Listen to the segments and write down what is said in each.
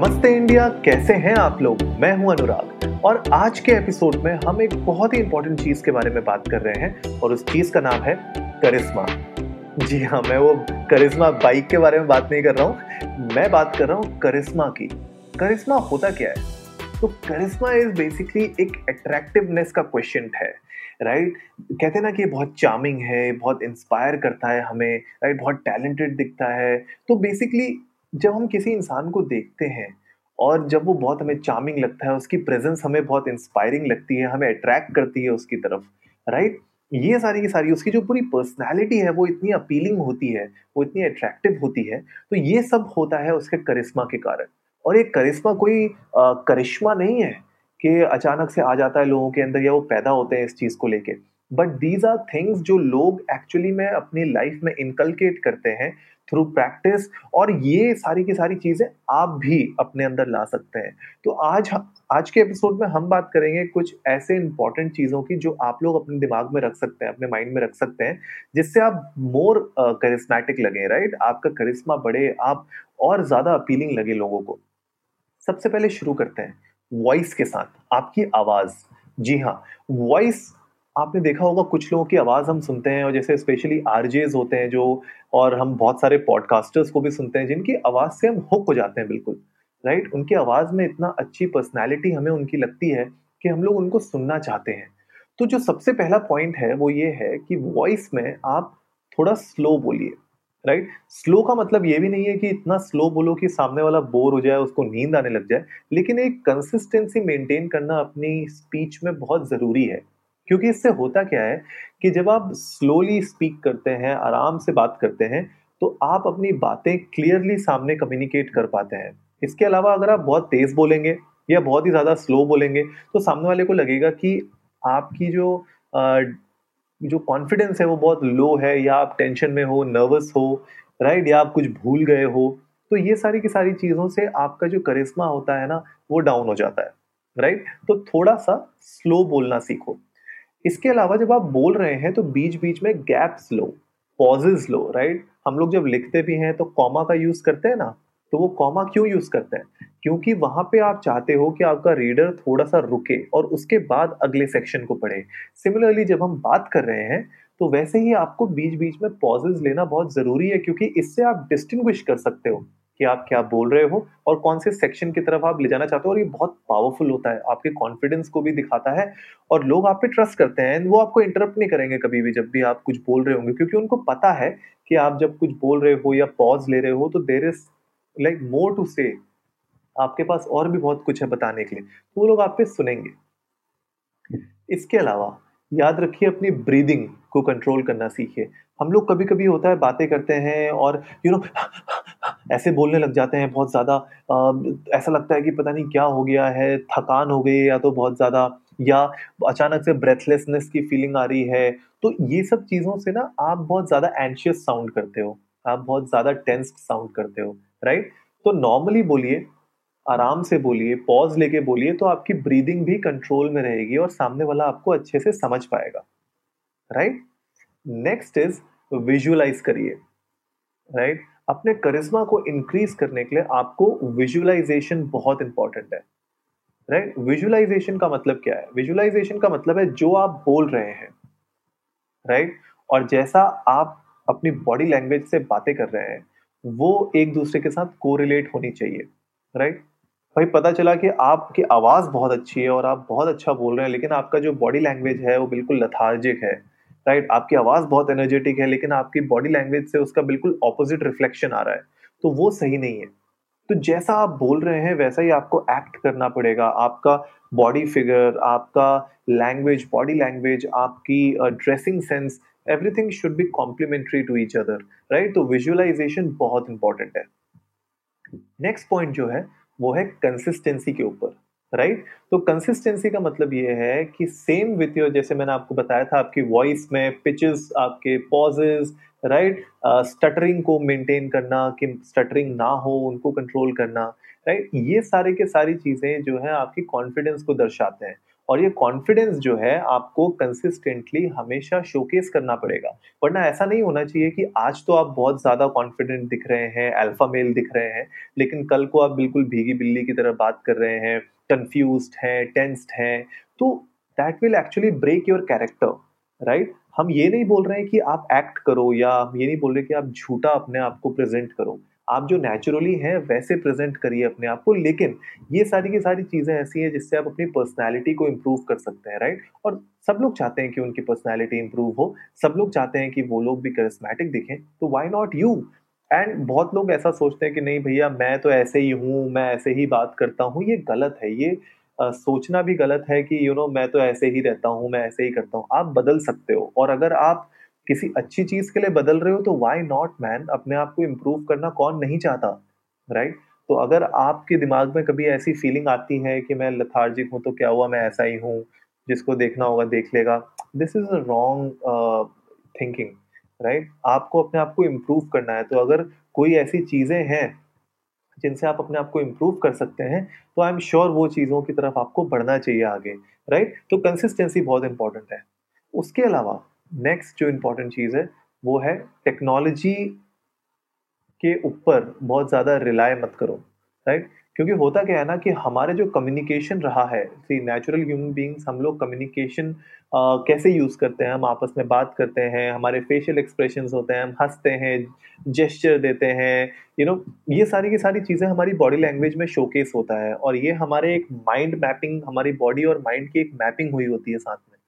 नमस्ते इंडिया, कैसे हैं आप लोग? मैं हूँ अनुराग। और आज के एपिसोड में हम एक बहुत ही इंपॉर्टेंट चीज़ के बारे में बात कर रहे हैं, और उस चीज़ का नाम है करिश्मा। जी हाँ मैं वो करिश्मा बाइक के बारे में बात नहीं कर रहा हूँ। मैं बात कर रहा हूँ करिश्मा की। करिश्मा होता क्या है? तो करिश्मा इज़ बेसिकली एक अट्रैक्टिवनेस का क्वेश्चन है राइट right? कहते हैं ना कि बहुत चार्मिंग है, बहुत इंस्पायर करता है हमें राइट right? बहुत टैलेंटेड दिखता है। तो बेसिकली जब हम किसी इंसान को देखते हैं और जब वो बहुत हमें चार्मिंग लगता है, उसकी प्रेजेंस हमें बहुत इंस्पायरिंग लगती है, हमें अट्रैक्ट करती है उसकी तरफ़ राइट ये सारी की सारी, उसकी जो पूरी पर्सनैलिटी है, वो इतनी अपीलिंग होती है, वो इतनी अट्रैक्टिव होती है तो ये सब होता है उसके करिश्मा के कारण। और ये करिश्मा कोई करिश्मा नहीं है कि अचानक से आ जाता है लोगों के अंदर या वो पैदा होते हैं इस चीज़ को लेके। बट दीज आर थिंग्स जो लोग एक्चुअली में अपनी लाइफ में इनकलकेट करते हैं थ्रू प्रैक्टिस और ये सारी की सारी चीज़ें आप भी अपने अंदर ला सकते हैं। तो आज आज के एपिसोड में हम बात करेंगे कुछ ऐसे इंपॉर्टेंट चीज़ों की जो आप लोग अपने दिमाग में रख सकते हैं, अपने माइंड में रख सकते हैं, जिससे आप मोर करिस्मेटिक लगे राइट आपका करिश्मा बढ़े, आप और ज़्यादा अपीलिंग लगे लोगों को। सबसे पहले शुरू करते हैं वॉइस के साथ, आपकी आवाज़। जी हाँ वॉइस आपने देखा होगा, कुछ लोगों की आवाज़ हम सुनते हैं और जैसे स्पेशली आरजेज होते हैं जो, और हम बहुत सारे पॉडकास्टर्स को भी सुनते हैं, जिनकी आवाज़ से हम हुक हो जाते हैं बिल्कुल राइट उनकी आवाज़ में इतना अच्छी पर्सनैलिटी हमें उनकी लगती है कि हम लोग उनको सुनना चाहते हैं। तो जो सबसे पहला पॉइंट है, वो ये है कि वॉइस में आप थोड़ा स्लो बोलिए राइट स्लो का मतलब ये भी नहीं है कि इतना स्लो बोलो कि सामने वाला बोर हो जाए, उसको नींद आने लग जाए, लेकिन एक कंसिस्टेंसी मेंटेन करना अपनी स्पीच में बहुत ज़रूरी है। क्योंकि इससे होता क्या है कि जब आप स्लोली स्पीक करते हैं, आराम से बात करते हैं तो आप अपनी बातें क्लियरली सामने कम्युनिकेट कर पाते हैं। इसके अलावा अगर आप बहुत तेज बोलेंगे या बहुत ही ज़्यादा स्लो बोलेंगे तो सामने वाले को लगेगा कि आपकी जो जो कॉन्फिडेंस है वो बहुत लो है या आप टेंशन में हो नर्वस हो राइट या आप कुछ भूल गए हो तो ये सारी की सारी चीज़ों से आपका जो करिश्मा होता है ना, वो डाउन हो जाता है राइट तो थोड़ा सा स्लो बोलना सीखो। इसके अलावा जब आप बोल रहे हैं तो बीच बीच में गैप्स लो पॉजेज लो राइट हम लोग जब लिखते भी हैं तो कॉमा का यूज़ करते हैं ना तो वो कॉमा क्यों यूज़ करते हैं? क्योंकि वहाँ पे आप चाहते हो कि आपका रीडर थोड़ा सा रुके और उसके बाद अगले सेक्शन को पढ़े। सिमिलरली जब हम बात कर रहे हैं तो वैसे ही आपको बीच बीच में पॉजेज लेना बहुत ज़रूरी है, क्योंकि इससे आप डिस्टिंग्विश कर सकते हो। कि आप क्या बोल रहे हो और कौन से सेक्शन की तरफ़ आप ले जाना चाहते हो और ये बहुत पावरफुल होता है। आपके कॉन्फिडेंस को भी दिखाता है और लोग आप पे ट्रस्ट करते हैं। वो आपको इंटरप्ट नहीं करेंगे कभी भी जब भी आप कुछ बोल रहे होंगे क्योंकि उनको पता है कि आप जब कुछ बोल रहे हो या पॉज ले रहे हो तो there is like more to say आपके पास और भी बहुत कुछ है बताने के लिए। तो वो लोग आप पे सुनेंगे। इसके अलावा याद रखिए अपनी ब्रीदिंग को कंट्रोल करना सीखिए। हम लोग कभी कभी होता है बातें करते हैं और यू you नो know, ऐसे बोलने लग जाते हैं बहुत ज़्यादा। ऐसा लगता है कि पता नहीं क्या हो गया है, थकान हो गई या तो बहुत ज़्यादा, या अचानक से ब्रेथलेसनेस की फीलिंग आ रही है। तो ये सब चीज़ों से ना आप बहुत ज़्यादा एंशियस साउंड करते हो। आप बहुत ज़्यादा टेंस्ड साउंड करते हो राइट तो नॉर्मली बोलिए, आराम से बोलिए पॉज लेके बोलिए तो आपकी ब्रीदिंग भी कंट्रोल में रहेगी और सामने वाला आपको अच्छे से समझ पाएगा राइट नेक्स्ट इज़ विजुअलाइज करिए राइट अपने करिश्मा को इंक्रीज करने के लिए आपको विजुअलाइजेशन बहुत इंपॉर्टेंट है राइट विजुअलाइजेशन का मतलब क्या है? विजुअलाइजेशन का मतलब है जो आप बोल रहे हैं राइट और जैसा आप अपनी बॉडी लैंग्वेज से बातें कर रहे हैं, वो एक दूसरे के साथ कोरिलेट होनी चाहिए राइट भाई पता चला कि आपकी आवाज़ बहुत अच्छी है और आप बहुत अच्छा बोल रहे हैं, लेकिन आपका जो बॉडी लैंग्वेज है वो बिल्कुल लथार्जिक है। Right right? आपकी आवाज़ बहुत एनर्जेटिक है, लेकिन आपकी बॉडी लैंग्वेज से उसका बिल्कुल ऑपोजिट रिफ्लेक्शन आ रहा है। तो वो सही नहीं है। तो जैसा आप बोल रहे हैं, वैसा ही आपको एक्ट करना पड़ेगा। आपका बॉडी फिगर आपका लैंग्वेज बॉडी लैंग्वेज आपकी dressing sense everything should be complementary to each other right तो विजुअलाइजेशन बहुत इंपॉर्टेंट है। नेक्स्ट पॉइंट जो है, वो है कंसिस्टेंसी के ऊपर। राइट तो कंसिस्टेंसी का मतलब ये है कि सेम विथ योर जैसे मैंने आपको बताया था, आपकी वॉइस में पिचेस आपके पॉजेज राइट स्टटरिंग को मेंटेन करना, कि स्टटरिंग ना हो, उनको कंट्रोल करना राइट right? ये सारे के सारी चीज़ें जो है आपकी कॉन्फिडेंस को दर्शाते हैं। और ये कॉन्फिडेंस जो है, आपको कंसिस्टेंटली हमेशा शोकेस करना पड़ेगा। वरना ऐसा नहीं होना चाहिए कि आज तो आप बहुत ज़्यादा कॉन्फिडेंट दिख रहे हैं अल्फ़ा मेल दिख रहे हैं, लेकिन कल को आप बिल्कुल भीगी बिल्ली की तरह बात कर रहे हैं कंफ्यूज हैं टेंस्ड हैं तो that will actually break your character right हम ये नहीं बोल रहे हैं कि आप एक्ट करो या हम ये नहीं बोल रहे कि आप झूठा अपने आप को प्रेजेंट करो। आप जो नेचुरली हैं, वैसे प्रेजेंट करिए अपने आप को, लेकिन ये सारी की सारी चीज़ें ऐसी हैं जिससे आप अपनी पर्सनैलिटी को इम्प्रूव कर सकते हैं राइट और सब लोग चाहते हैं कि उनकी पर्सनैलिटी इम्प्रूव हो, सब लोग चाहते हैं कि वो लोग भी करिस्मेटिक दिखें तो वाई नॉट यू एंड बहुत लोग ऐसा सोचते हैं कि नहीं भैया मैं तो ऐसे ही हूँ मैं ऐसे ही बात करता हूँ। ये गलत है ये आ, सोचना भी गलत है कि यू you नो know, मैं तो ऐसे ही रहता हूँ मैं ऐसे ही करता हूँ। आप बदल सकते हो। और अगर आप किसी अच्छी चीज़ के लिए बदल रहे हो तो वाई नॉट मैन अपने आप को इम्प्रूव करना कौन नहीं चाहता राइट right? तो अगर आपके दिमाग में कभी ऐसी फीलिंग आती है कि मैं लथार्जिक हूँ तो क्या हुआ? मैं ऐसा ही हूँ जिसको देखना होगा देख लेगा। This is a wrong thinking right आपको अपने आप को इम्प्रूव करना है। तो अगर कोई ऐसी चीज़ें हैं जिनसे आप अपने आप को इम्प्रूव कर सकते हैं तो आई एम श्योर वो चीज़ों की तरफ़ आपको बढ़ना चाहिए आगे राइट तो कंसिस्टेंसी बहुत इंपॉर्टेंट है। उसके अलावा नेक्स्ट जो इम्पोर्टेंट चीज़ है, वो है टेक्नोलॉजी के ऊपर बहुत ज़्यादा रिलाय मत करो राइट क्योंकि होता क्या है ना कि हमारे जो कम्युनिकेशन रहा है सी नेचुरल ह्यूमन बींग्स हम लोग कम्युनिकेशन कैसे यूज़ करते हैं, हम आपस में बात करते हैं, हमारे फेशियल एक्सप्रेशन होते हैं, हम हँसते हैं जेस्चर देते हैं यू नो ये सारी की सारी चीज़ें हमारी बॉडी लैंग्वेज में शोकेस होता है और ये हमारे एक माइंड मैपिंग हमारी बॉडी और माइंड की एक मैपिंग हुई होती है साथ में।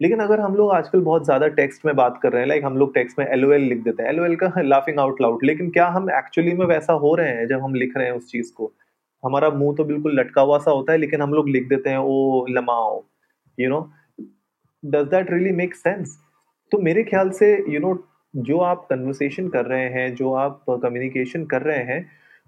लेकिन अगर हम लोग आजकल बहुत ज़्यादा टेक्स्ट में बात कर रहे हैं लाइक हम लोग टेक्स्ट में एल लिख देते हैं एल का लाफिंग आउट लाउड लेकिन क्या हम एक्चुअली में वैसा हो रहे हैं जब हम लिख रहे हैं उस चीज़ को? हमारा मुँह तो बिल्कुल लटका हुआ सा होता है लेकिन हम लोग लिख देते हैं ओ lmao you know does that really make sense तो मेरे ख्याल से यू you नो know, जो आप कन्वर्सेशन कर रहे हैं जो आप कम्युनिकेशन कर रहे हैं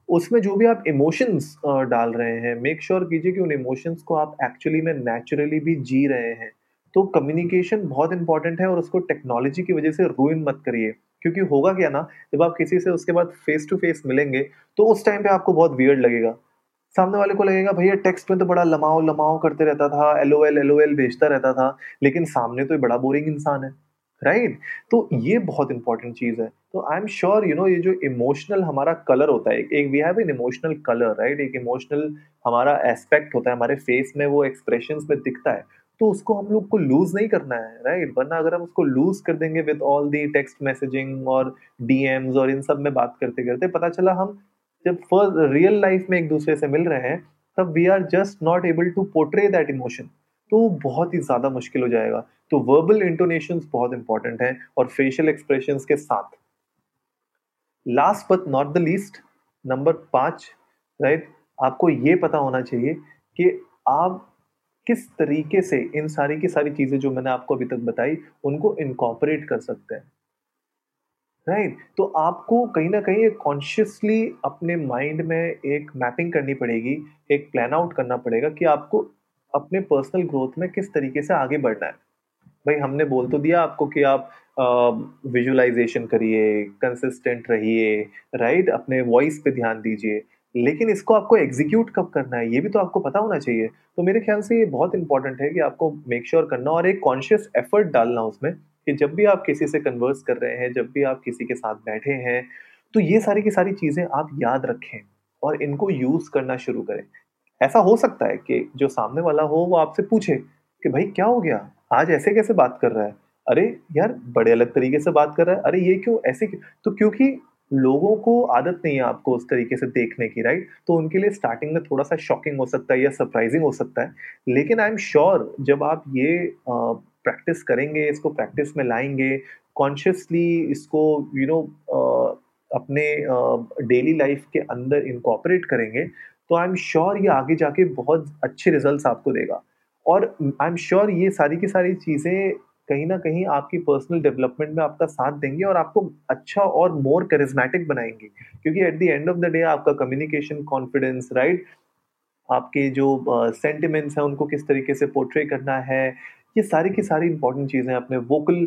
उसमें जो भी आप इमोशंस डाल रहे हैं मेक श्योर sure कीजिए कि उन इमोशंस को आप एक्चुअली में नेचुरली भी जी रहे हैं। तो कम्युनिकेशन बहुत इंपॉर्टेंट है और उसको टेक्नोलॉजी की वजह से रूइन मत करिए। क्योंकि होगा क्या ना जब आप किसी से उसके बाद फेस टू फेस मिलेंगे तो उस टाइम पे आपको बहुत वियर्ड लगेगा। सामने वाले को लगेगा, भैया टेक्स्ट में तो बड़ा लमाओ लमाओ करते रहता था एल एल ओ एल भेजता रहता था, लेकिन सामने तो बड़ा बोरिंग इंसान है राइट right? तो ये बहुत इंपॉर्टेंट चीज़ है। तो I am sure you know ये जो इमोशनल हमारा कलर होता है, एक we have an emotional colour right एक इमोशनल हमारा एस्पेक्ट होता है, हमारे फेस में वो एक्सप्रेशन में दिखता है तो उसको हम लोग को लूज नहीं करना है राइट वरना अगर हम उसको लूज कर देंगे with all the text messaging और डीएम्स और इन सब में बात करते करते पता चला हम जब फ़र्स्ट रियल लाइफ में एक दूसरे से मिल रहे हैं, तब we are just not able to portray that emotion तो बहुत ही ज़्यादा मुश्किल हो जाएगा। तो वर्बल इंटोनेशन बहुत इंपॉर्टेंट है और फेशियल एक्सप्रेशन के साथ। Last but not the least number पाँच राइट आपको ये पता होना चाहिए कि आप किस तरीके से इन सारी की सारी चीज़ें जो मैंने आपको अभी तक बताई, उनको इनकॉपरेट कर सकते हैं। राइट? तो आपको कहीं ना कहीं एक कॉन्शियसली अपने माइंड में एक मैपिंग करनी पड़ेगी, एक प्लान आउट करना पड़ेगा कि आपको अपने पर्सनल ग्रोथ में किस तरीके से आगे बढ़ना है। भाई, हमने बोल तो दिया आपको कि आप विजुअलाइजेशन करिए कंसिस्टेंट रहिए राइट अपने वॉइस पे ध्यान दीजिए। लेकिन इसको आपको एग्जीक्यूट कब करना है, ये भी तो आपको पता होना चाहिए। तो मेरे ख्याल से ये बहुत इंपॉर्टेंट है कि आपको मेक श्योर sure करना और एक कॉन्शियस एफर्ट डालना उसमें। कि जब भी आप किसी से कन्वर्स कर रहे हैं, जब भी आप किसी के साथ बैठे हैं तो ये सारी की सारी चीज़ें आप याद रखें और इनको यूज़ करना शुरू करें। ऐसा हो सकता है कि जो सामने वाला हो, वो आपसे पूछे कि भाई, क्या हो गया? आज ऐसे कैसे बात कर रहा है? अरे यार, बड़े अलग तरीके से बात कर रहा है। अरे ये क्यों, ऐसे क्यों? तो क्योंकि लोगों को आदत नहीं है आपको उस तरीके से देखने की राइट तो उनके लिए स्टार्टिंग में थोड़ा सा शॉकिंग हो सकता है या सरप्राइजिंग हो सकता है। लेकिन आई एम श्योर जब आप ये प्रैक्टिस करेंगे इसको प्रैक्टिस में लाएँगे कॉन्शियसली इसको यू you नो know, अपने डेली लाइफ के अंदर इनकॉपरेट करेंगे तो आई एम श्योर ये आगे जाके बहुत अच्छे रिजल्ट्स आपको देगा। और आई एम श्योर ये सारी की सारी चीज़ें कहीं ना कहीं आपकी पर्सनल डेवलपमेंट में आपका साथ देंगे और आपको अच्छा और मोर करिज्मेटिक बनाएँगे। क्योंकि at the end of the day आपका कम्युनिकेशन कॉन्फिडेंस राइट आपके जो सेंटिमेंट्स uh, हैं उनको किस तरीके से पोर्ट्रे करना है ये सारी की सारी इंपॉर्टेंट चीज़ें अपने वोकल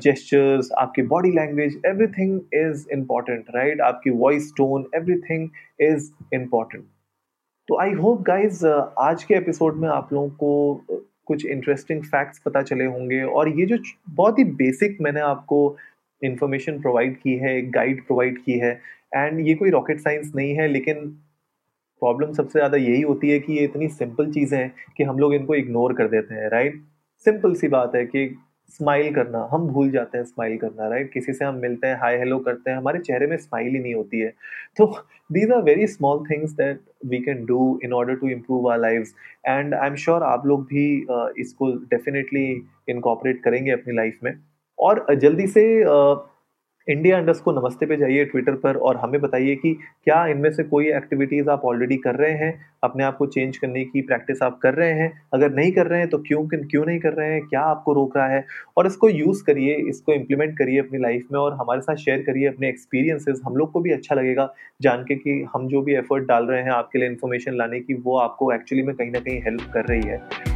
जेस्चर्स आपकी body language everything is important right आपकी voice tone everything is important तो आई होप गाइज़ आज के एपिसोड में आप लोगों को कुछ इंटरेस्टिंग फैक्ट्स पता चले होंगे और ये जो बहुत ही बेसिक मैंने आपको इन्फॉर्मेशन प्रोवाइड की है, एक गाइड प्रोवाइड की है एंड ये कोई रॉकेट साइंस नहीं है, लेकिन प्रॉब्लम सबसे ज़्यादा यही होती है कि ये इतनी सिंपल चीज़ें हैं कि हम लोग इनको इग्नोर कर देते हैं राइट सिंपल सी बात है कि स्माइल करना हम भूल जाते हैं स्माइल करना राइट किसी से हम मिलते हैं हाय हेलो करते हैं हमारे चेहरे में स्माइल ही नहीं होती है। तो these are very small things that we can do in order to improve our life and I am sure आप लोग भी uh, इसको डेफिनेटली इनकॉपरेट करेंगे अपनी लाइफ में। और जल्दी से uh, इंडिया अंडर्स को नमस्ते पे जाइए ट्विटर पर और हमें बताइए कि क्या इनमें से कोई एक्टिविटीज़ आप ऑलरेडी कर रहे हैं? अपने आप को चेंज करने की प्रैक्टिस आप कर रहे हैं? अगर नहीं कर रहे हैं तो क्यों क्यों नहीं कर रहे हैं? क्या आपको रोक रहा है? और इसको यूज़ करिए, इसको इम्प्लीमेंट करिए अपनी लाइफ में और हमारे साथ शेयर करिए अपने एक्सपीरियंसेस हम लोग को भी अच्छा लगेगा जान के कि हम जो भी एफर्ट डाल रहे हैं, आपके लिए इन्फॉर्मेशन लाने की, वो आपको एक्चुअली में कहीं ना कहीं हेल्प कर रही है।